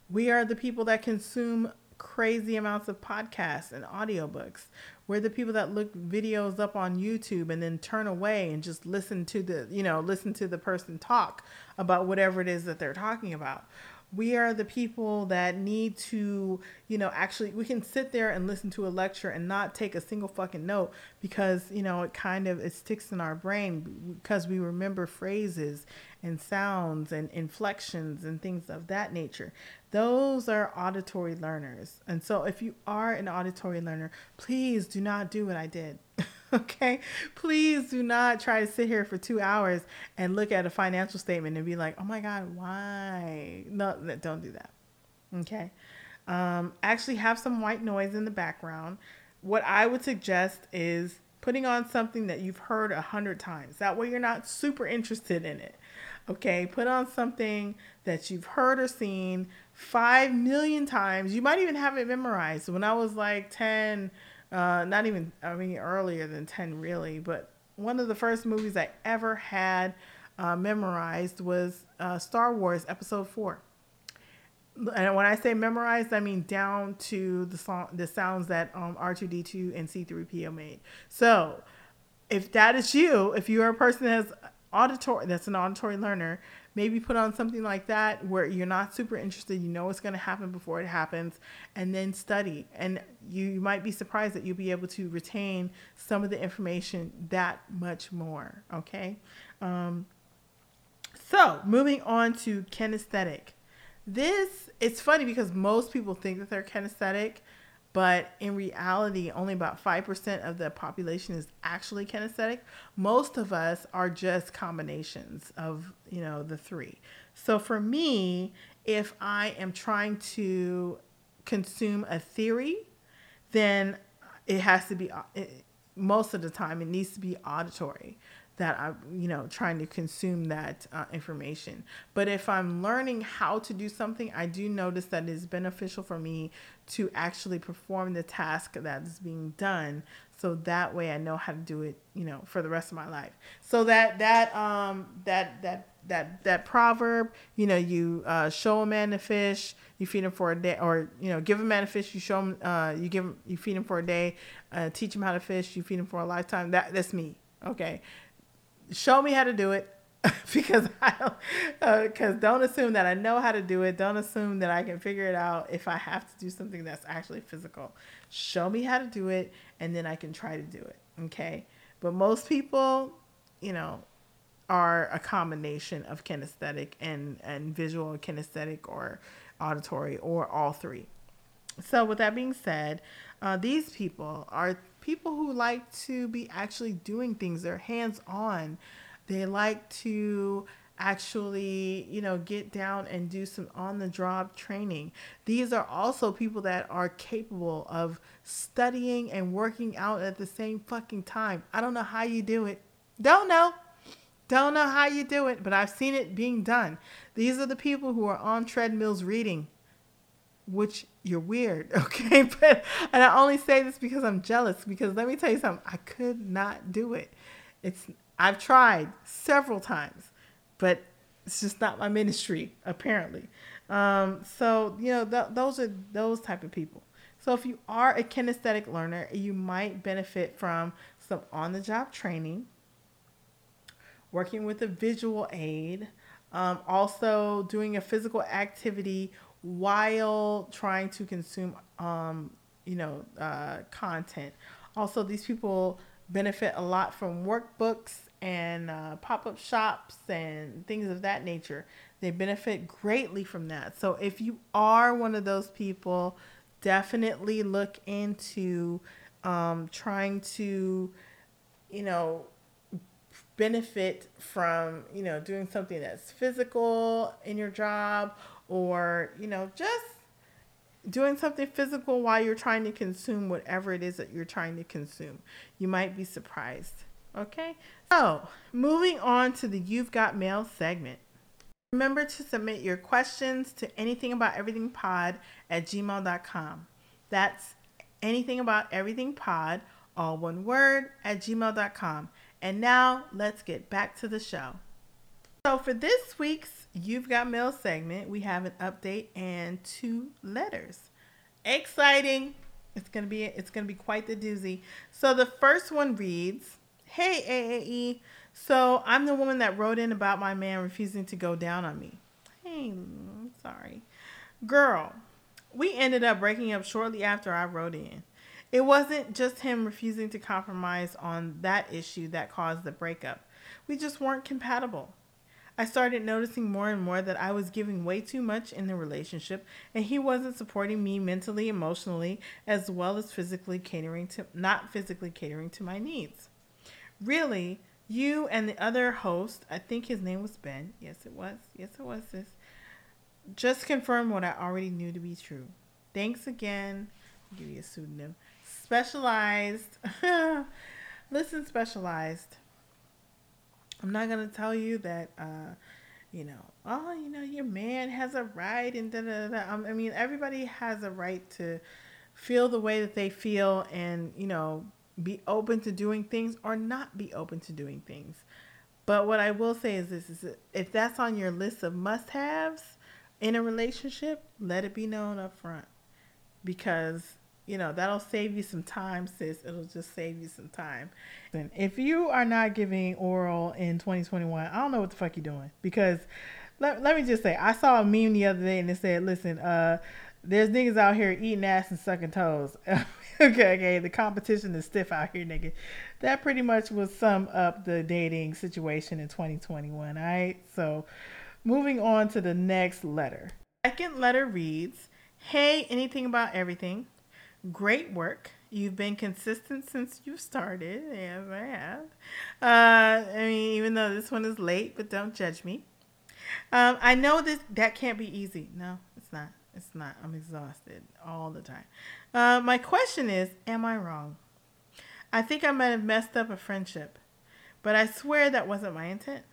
We are the people that consume crazy amounts of podcasts and audiobooks. We're the people that look videos up on YouTube and then turn away and just listen to the, you know, listen to the person talk about whatever it is that they're talking about we are the people that need to, you know, actually, we can sit there and listen to a lecture and not take a single fucking note because, you know, it kind of, it sticks in our brain because we remember phrases and sounds and inflections and things of that nature. Those are auditory learners. And so if you are an auditory learner, please do not do what I did. okay? Please do not try to sit here for two hours and look at a financial statement and be like oh my god why? No don't do that. Okay? Um, actually have some white noise in the background. What i would suggest is putting on something that you've heard a hundred times. That way you're not super interested in it. Okay? Put on something that you've heard or seen five million times. You might even have it memorized. When i was like 10 uh, not even, I mean, earlier than 10, really. But one of the first movies I ever had uh, memorized was uh, Star Wars Episode 4. And when I say memorized, I mean down to the song, the sounds that um, R2D2 and C3PO made. So, if that is you, if you are a person that has auditory, that's an auditory learner, maybe put on something like that where you're not super interested you know what's going to happen before it happens and then study. And you, you might be surprised that you'll be able to retain some of the information that much more okay? Um, so moving on to kinesthetic. This it's funny because most people think that they're kinesthetic but in reality, only about 5% of the population is actually kinesthetic. Most of us are just combinations of, you know, the three. So for me, if I am trying to consume a theory, then it has to be, it, most of the time, it needs to be auditory that I'm, you know, trying to consume that uh, information. But if I'm learning how to do something, I do notice that it's beneficial for me to actually perform the task that is being done. So that way I know how to do it, you know, for the rest of my life. So that, that, um, that, that, that, that proverb, you know, you, uh, show a man a fish, you feed him for a day, or, you know, give a man a fish, you show him, uh, you give him, you feed him for a day, uh, teach him how to fish, you feed him for a lifetime. That, that's me. Okay show me how to do it because I don't, because uh, don't assume that I know how to do it. Don't assume that I can figure it out if I have to do something that's actually physical. Show me how to do it, and then I can try to do it. Okay, but most people, you know, are a combination of kinesthetic and and visual, kinesthetic, or auditory, or all three. So, with that being said, uh, these people are people who like to be actually doing things. They're hands on. They like to actually, you know, get down and do some on the job training. These are also people that are capable of studying and working out at the same fucking time. I don't know how you do it. Don't know. Don't know how you do it, but I've seen it being done. These are the people who are on treadmills reading which you're weird, okay? But and I only say this because I'm jealous because let me tell you something, I could not do it. It's I've tried several times, but it's just not my ministry apparently. Um, so you know th- those are those type of people. So if you are a kinesthetic learner, you might benefit from some on-the-job training, working with a visual aid, Um, also, doing a physical activity while trying to consume, um, you know, uh, content. Also, these people benefit a lot from workbooks and uh, pop up shops and things of that nature. They benefit greatly from that. So, if you are one of those people, definitely look into um, trying to, you know, benefit from, you know, doing something that's physical in your job or, you know, just doing something physical while you're trying to consume whatever it is that you're trying to consume. You might be surprised. Okay? So, moving on to the You've Got Mail segment. Remember to submit your questions to anything about everything pod at gmail.com. That's anything about everything pod, all one word, at gmail.com. And now let's get back to the show. So, for this week's You've Got Mail segment, we have an update and two letters. Exciting! It's gonna be it's gonna be quite the doozy. So the first one reads, "Hey AAE, so I'm the woman that wrote in about my man refusing to go down on me. Hey, sorry, girl. We ended up breaking up shortly after I wrote in. It wasn't just him refusing to compromise on that issue that caused the breakup. We just weren't compatible. I started noticing more and more that I was giving way too much in the relationship and he wasn't supporting me mentally, emotionally, as well as physically catering to not physically catering to my needs. Really, you and the other host, I think his name was Ben. Yes, it was. Yes, it was this. Just confirm what I already knew to be true. Thanks again. I'll give you a pseudonym. Specialized. Listen, specialized. I'm not gonna tell you that, uh, you know, oh, you know, your man has a right, and da da da. I mean, everybody has a right to feel the way that they feel, and you know, be open to doing things or not be open to doing things. But what I will say is this: is if that's on your list of must-haves in a relationship, let it be known up front, because you know, that'll save you some time, sis. It'll just save you some time. And if you are not giving oral in 2021, I don't know what the fuck you're doing. Because let, let me just say, I saw a meme the other day and it said, listen, uh, there's niggas out here eating ass and sucking toes. okay, okay, the competition is stiff out here, nigga. That pretty much will sum up the dating situation in 2021. All right, so moving on to the next letter. Second letter reads, Hey, anything about everything. Great work. You've been consistent since you started. Yes, I have. Uh, I mean, even though this one is late, but don't judge me. Um, I know this that can't be easy. No, it's not. It's not. I'm exhausted all the time. Uh, my question is, am I wrong? I think I might have messed up a friendship, but I swear that wasn't my intent.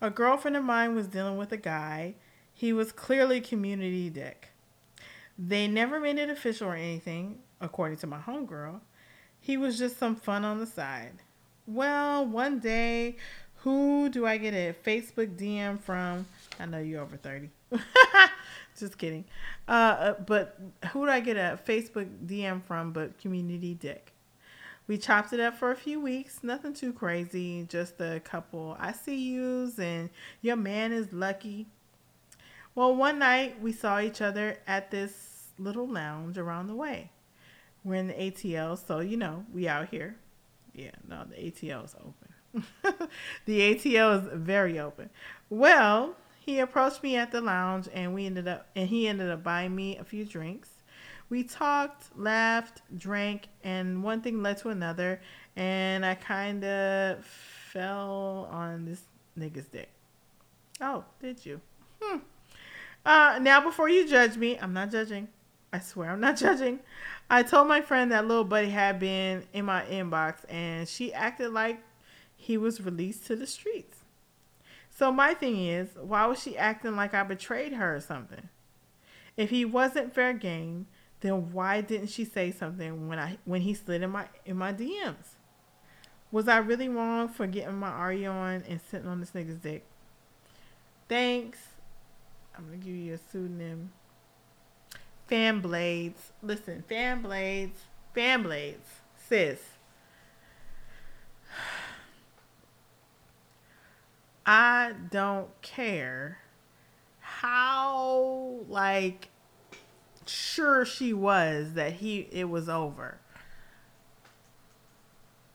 A girlfriend of mine was dealing with a guy. He was clearly community dick. They never made it official or anything, according to my homegirl. He was just some fun on the side. Well, one day, who do I get a Facebook DM from? I know you're over 30. just kidding. Uh, uh, but who do I get a Facebook DM from but Community Dick? We chopped it up for a few weeks. Nothing too crazy. Just a couple I see yous and your man is lucky. Well, one night we saw each other at this little lounge around the way. We're in the ATL, so you know, we out here. Yeah, no, the ATL is open. the ATL is very open. Well, he approached me at the lounge and we ended up and he ended up buying me a few drinks. We talked, laughed, drank, and one thing led to another, and I kind of fell on this nigga's dick. Oh, did you? Hmm. Uh, now, before you judge me, I'm not judging. I swear I'm not judging. I told my friend that little buddy had been in my inbox and she acted like he was released to the streets. So my thing is, why was she acting like I betrayed her or something? If he wasn't fair game, then why didn't she say something when I when he slid in my in my DMs? Was I really wrong for getting my RE on and sitting on this nigga's dick? Thanks. I'm gonna give you a pseudonym. Fan blades. Listen, fan blades. Fan blades. Sis. I don't care how like sure she was that he it was over.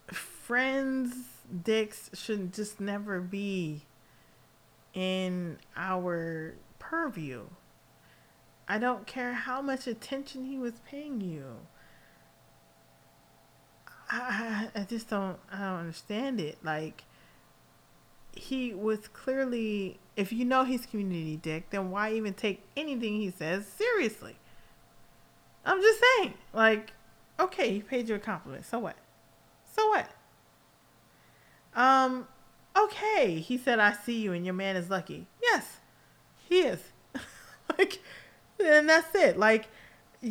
Friends dicks should just never be in our purview. I don't care how much attention he was paying you. I, I just don't I don't understand it. Like he was clearly if you know he's community dick, then why even take anything he says seriously? I'm just saying, like, okay, he paid you a compliment. So what? So what? Um, okay, he said, I see you and your man is lucky. Yes, he is. like, and that's it. Like,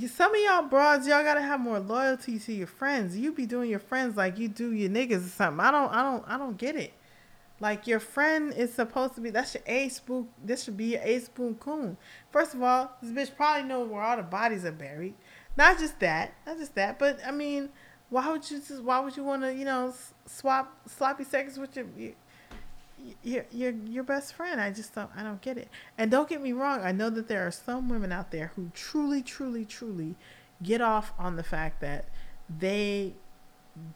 some of y'all broads, y'all gotta have more loyalty to your friends. You be doing your friends like you do your niggas or something. I don't, I don't, I don't get it. Like your friend is supposed to be that's your a spoon. This should be your a spoon coon. First of all, this bitch probably knows where all the bodies are buried. Not just that, not just that, but I mean, why would you just why would you want to you know swap sloppy seconds with your, your your your best friend? I just don't I don't get it. And don't get me wrong, I know that there are some women out there who truly, truly, truly get off on the fact that they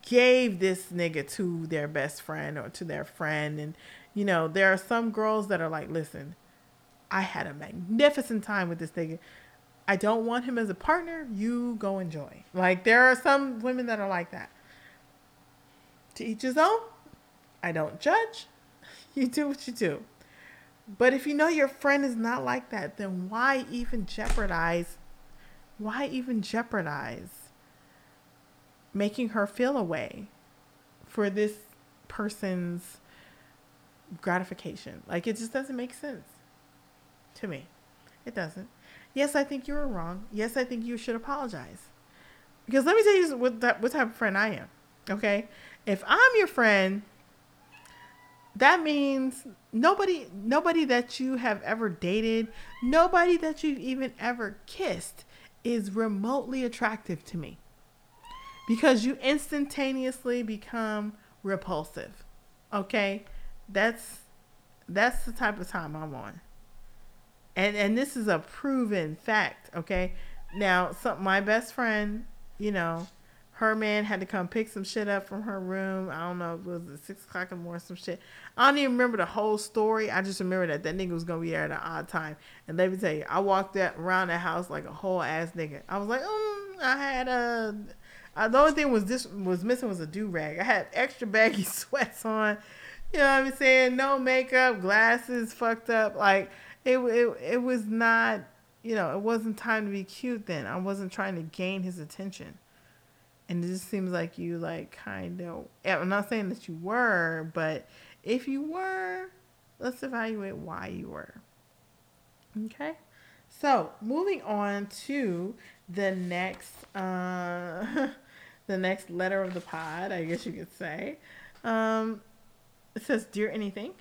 gave this nigga to their best friend or to their friend. And you know there are some girls that are like listen i had a magnificent time with this nigga. I don't want him as a partner. You go enjoy like there are some women that are like that. To each his own. I don't judge. You do what you do. But if you know your friend is not like that then why even jeopardize why even jeopardize making her feel a way for this person's gratification. Like it just doesn't make sense to me. It doesn't. Yes, I think you were wrong. Yes, I think you should apologize. Because let me tell you what that what type of friend I am. Okay? If I'm your friend, that means nobody nobody that you have ever dated, nobody that you've even ever kissed is remotely attractive to me because you instantaneously become repulsive. Okay? That's that's the type of time I'm on. And and this is a proven fact, okay? Now, some my best friend, you know, her man had to come pick some shit up from her room. I don't know, it was it six o'clock in the morning, some shit. I don't even remember the whole story. I just remember that that nigga was gonna be there at an odd time. And let me tell you, I walked that around the house like a whole ass nigga. I was like, um, I had a the only thing was this was missing was a do rag. I had extra baggy sweats on. You know what I'm saying? No makeup, glasses fucked up. Like it, it, it was not. You know, it wasn't time to be cute then. I wasn't trying to gain his attention. And it just seems like you like kind of. I'm not saying that you were, but if you were, let's evaluate why you were. Okay. So moving on to the next uh the next letter of the pod, I guess you could say. Um, it says, Dear Anything,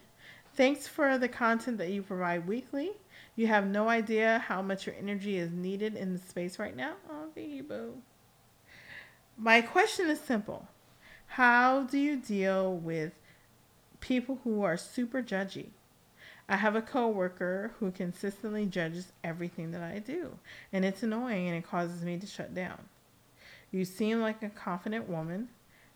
thanks for the content that you provide weekly. You have no idea how much your energy is needed in the space right now. Oh, boo. My question is simple How do you deal with people who are super judgy? I have a coworker who consistently judges everything that I do, and it's annoying and it causes me to shut down. You seem like a confident woman.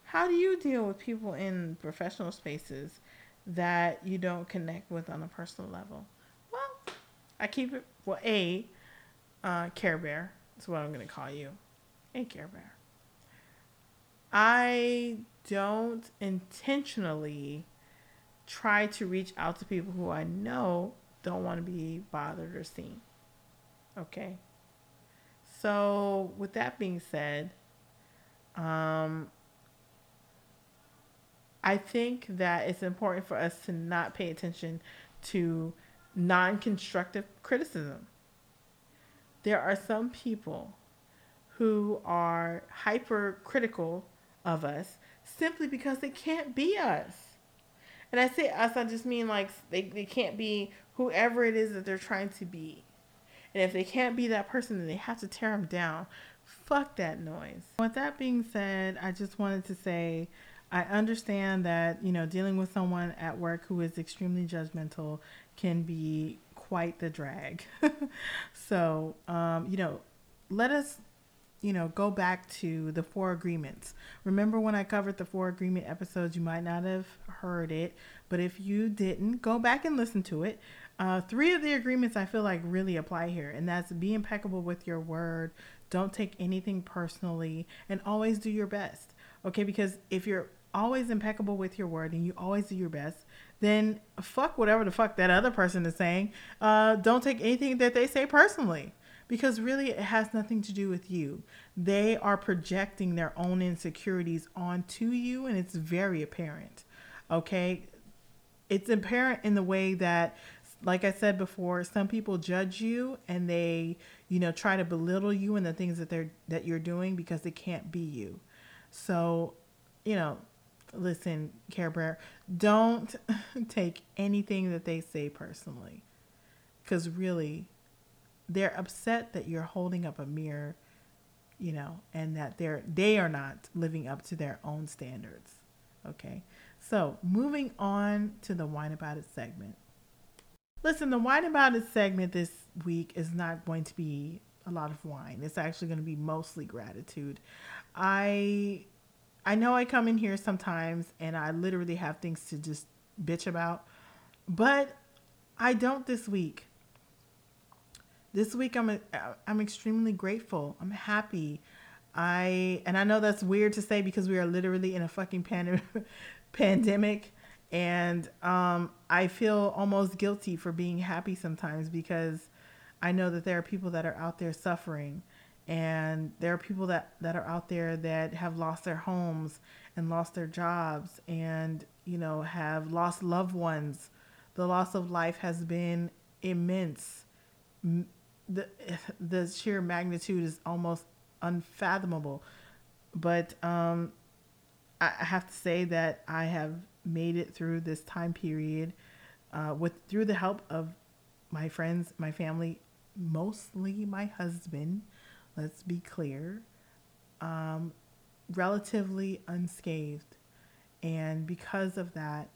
How do you deal with people in professional spaces that you don't connect with on a personal level? Well, I keep it, well, A, uh, Care Bear. That's what I'm going to call you. A Care Bear. I don't intentionally try to reach out to people who I know don't want to be bothered or seen. Okay? So, with that being said, um, I think that it's important for us to not pay attention to non constructive criticism. There are some people who are hypercritical of us simply because they can't be us. And I say us, I just mean like they, they can't be whoever it is that they're trying to be. And if they can't be that person, then they have to tear them down Fuck that noise. With that being said, I just wanted to say I understand that, you know, dealing with someone at work who is extremely judgmental can be quite the drag. so, um, you know, let us, you know, go back to the four agreements. Remember when I covered the four agreement episodes, you might not have heard it, but if you didn't, go back and listen to it. Uh, three of the agreements I feel like really apply here, and that's be impeccable with your word, don't take anything personally, and always do your best. Okay, because if you're always impeccable with your word and you always do your best, then fuck whatever the fuck that other person is saying. Uh, don't take anything that they say personally because really it has nothing to do with you. They are projecting their own insecurities onto you and it's very apparent. Okay? It's apparent in the way that like I said before, some people judge you and they, you know, try to belittle you and the things that they're that you're doing because they can't be you. So, you know, listen, Care Bear, don't take anything that they say personally. Because really, they're upset that you're holding up a mirror, you know, and that they're they are not living up to their own standards. Okay. So moving on to the wine about it segment. Listen, the wine about it segment this week is not going to be a lot of wine. It's actually going to be mostly gratitude. I I know I come in here sometimes and I literally have things to just bitch about, but I don't this week. This week I'm I'm extremely grateful. I'm happy. I and I know that's weird to say because we are literally in a fucking pan- pandemic and um, I feel almost guilty for being happy sometimes because I know that there are people that are out there suffering. And there are people that that are out there that have lost their homes and lost their jobs and you know have lost loved ones. The loss of life has been immense. The the sheer magnitude is almost unfathomable. But um i have to say that i have made it through this time period uh, with through the help of my friends my family mostly my husband let's be clear, um, relatively unscathed. And because of that,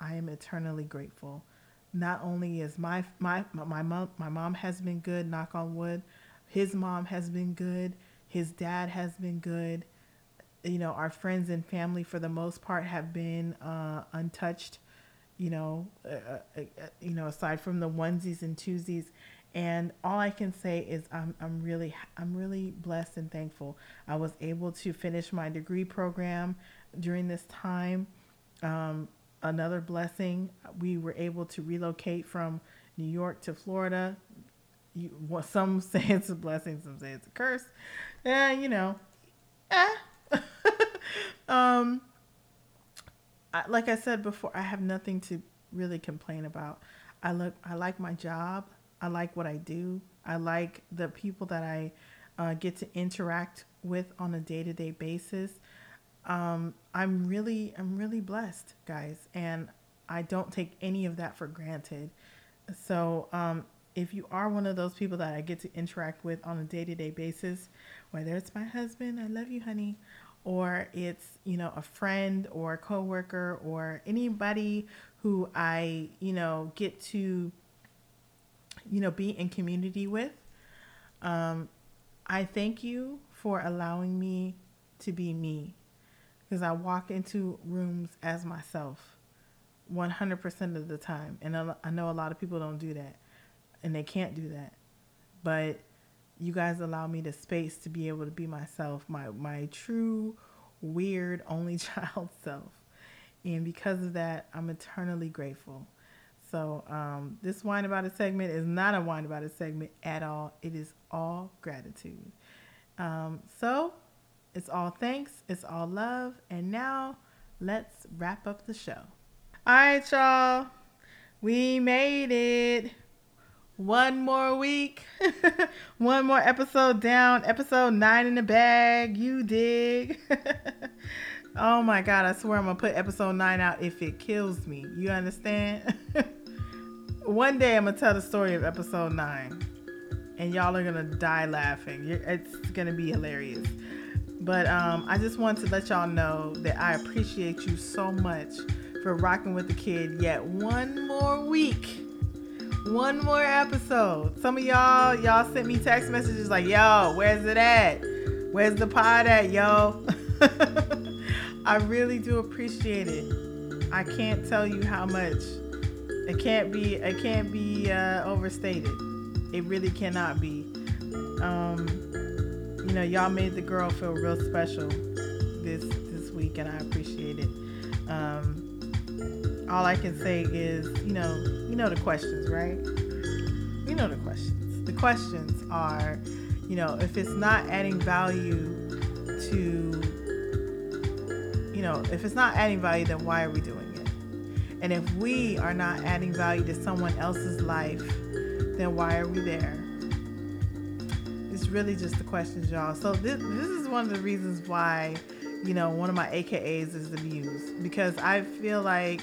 I am eternally grateful. Not only is my my my mom my mom has been good, knock on wood. His mom has been good. His dad has been good. You know, our friends and family for the most part have been uh, untouched. You know, uh, uh, uh you know, aside from the onesies and twosies, and all I can say is I'm, I'm really I'm really blessed and thankful. I was able to finish my degree program during this time. Um, another blessing, we were able to relocate from New York to Florida. You, well, some say it's a blessing, some say it's a curse. Yeah, you know, eh. Um, I, like I said before, I have nothing to really complain about. I look, I like my job. I like what I do. I like the people that I uh, get to interact with on a day to day basis. Um, I'm really, I'm really blessed, guys, and I don't take any of that for granted. So, um, if you are one of those people that I get to interact with on a day to day basis, whether it's my husband, I love you, honey, or it's you know a friend or a coworker or anybody who I you know get to you know, be in community with. Um, I thank you for allowing me to be me because I walk into rooms as myself 100% of the time. And I know a lot of people don't do that and they can't do that. But you guys allow me the space to be able to be myself, my, my true, weird, only child self. And because of that, I'm eternally grateful. So um, this wine about it segment is not a wine about it segment at all. It is all gratitude. Um, so it's all thanks, it's all love, and now let's wrap up the show. All right, y'all, we made it. One more week, one more episode down, episode nine in the bag. You dig? oh my God, I swear I'm gonna put episode nine out if it kills me. You understand? One day I'm gonna tell the story of episode nine, and y'all are gonna die laughing. It's gonna be hilarious. But um, I just want to let y'all know that I appreciate you so much for rocking with the kid yet one more week. One more episode. Some of y'all, y'all sent me text messages like, yo, where's it at? Where's the pod at, yo? I really do appreciate it. I can't tell you how much. It can't be it can't be uh, overstated. It really cannot be. Um, you know, y'all made the girl feel real special this this week, and I appreciate it. Um, all I can say is, you know, you know the questions, right? You know the questions. The questions are, you know, if it's not adding value to, you know, if it's not adding value, then why are we doing it? And if we are not adding value to someone else's life, then why are we there? It's really just the questions, y'all. So this this is one of the reasons why, you know, one of my AKAs is the muse because I feel like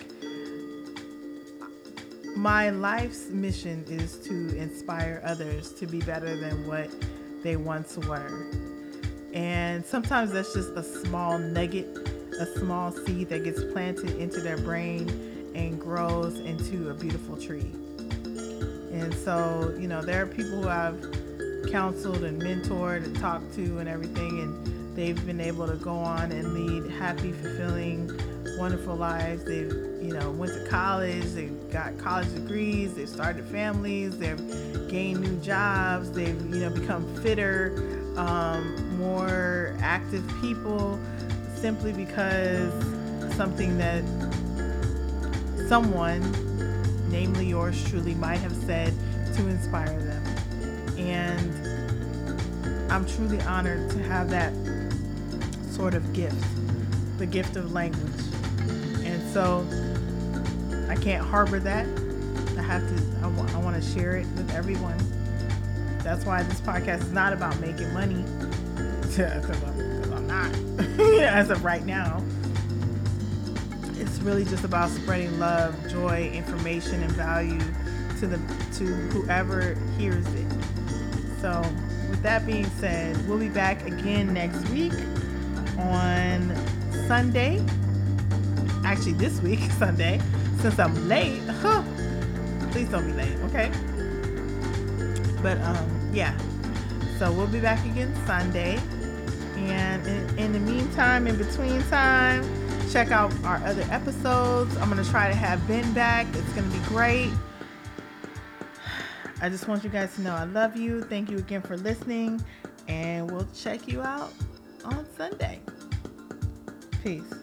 my life's mission is to inspire others to be better than what they once were. And sometimes that's just a small nugget, a small seed that gets planted into their brain and grows into a beautiful tree. And so, you know, there are people who I've counseled and mentored and talked to and everything, and they've been able to go on and lead happy, fulfilling, wonderful lives. They've, you know, went to college, they've got college degrees, they've started families, they've gained new jobs, they've, you know, become fitter, um, more active people simply because something that someone, namely yours truly, might have said to inspire them. And I'm truly honored to have that sort of gift, the gift of language. And so I can't harbor that. I have to, I, want, to share it with everyone. That's why this podcast is not about making money, because I'm, I'm not, as of right now it's really just about spreading love, joy, information, and value to the to whoever hears it. So, with that being said, we'll be back again next week on Sunday. Actually, this week Sunday, since I'm late. Huh, please don't be late, okay? But um, yeah. So we'll be back again Sunday. And in, in the meantime, in between time, check out our other episodes. I'm to try to have Ben back. It's to be great. I just want you guys to know I love you. Thank you again for listening. And we'll check you out on Sunday. Peace.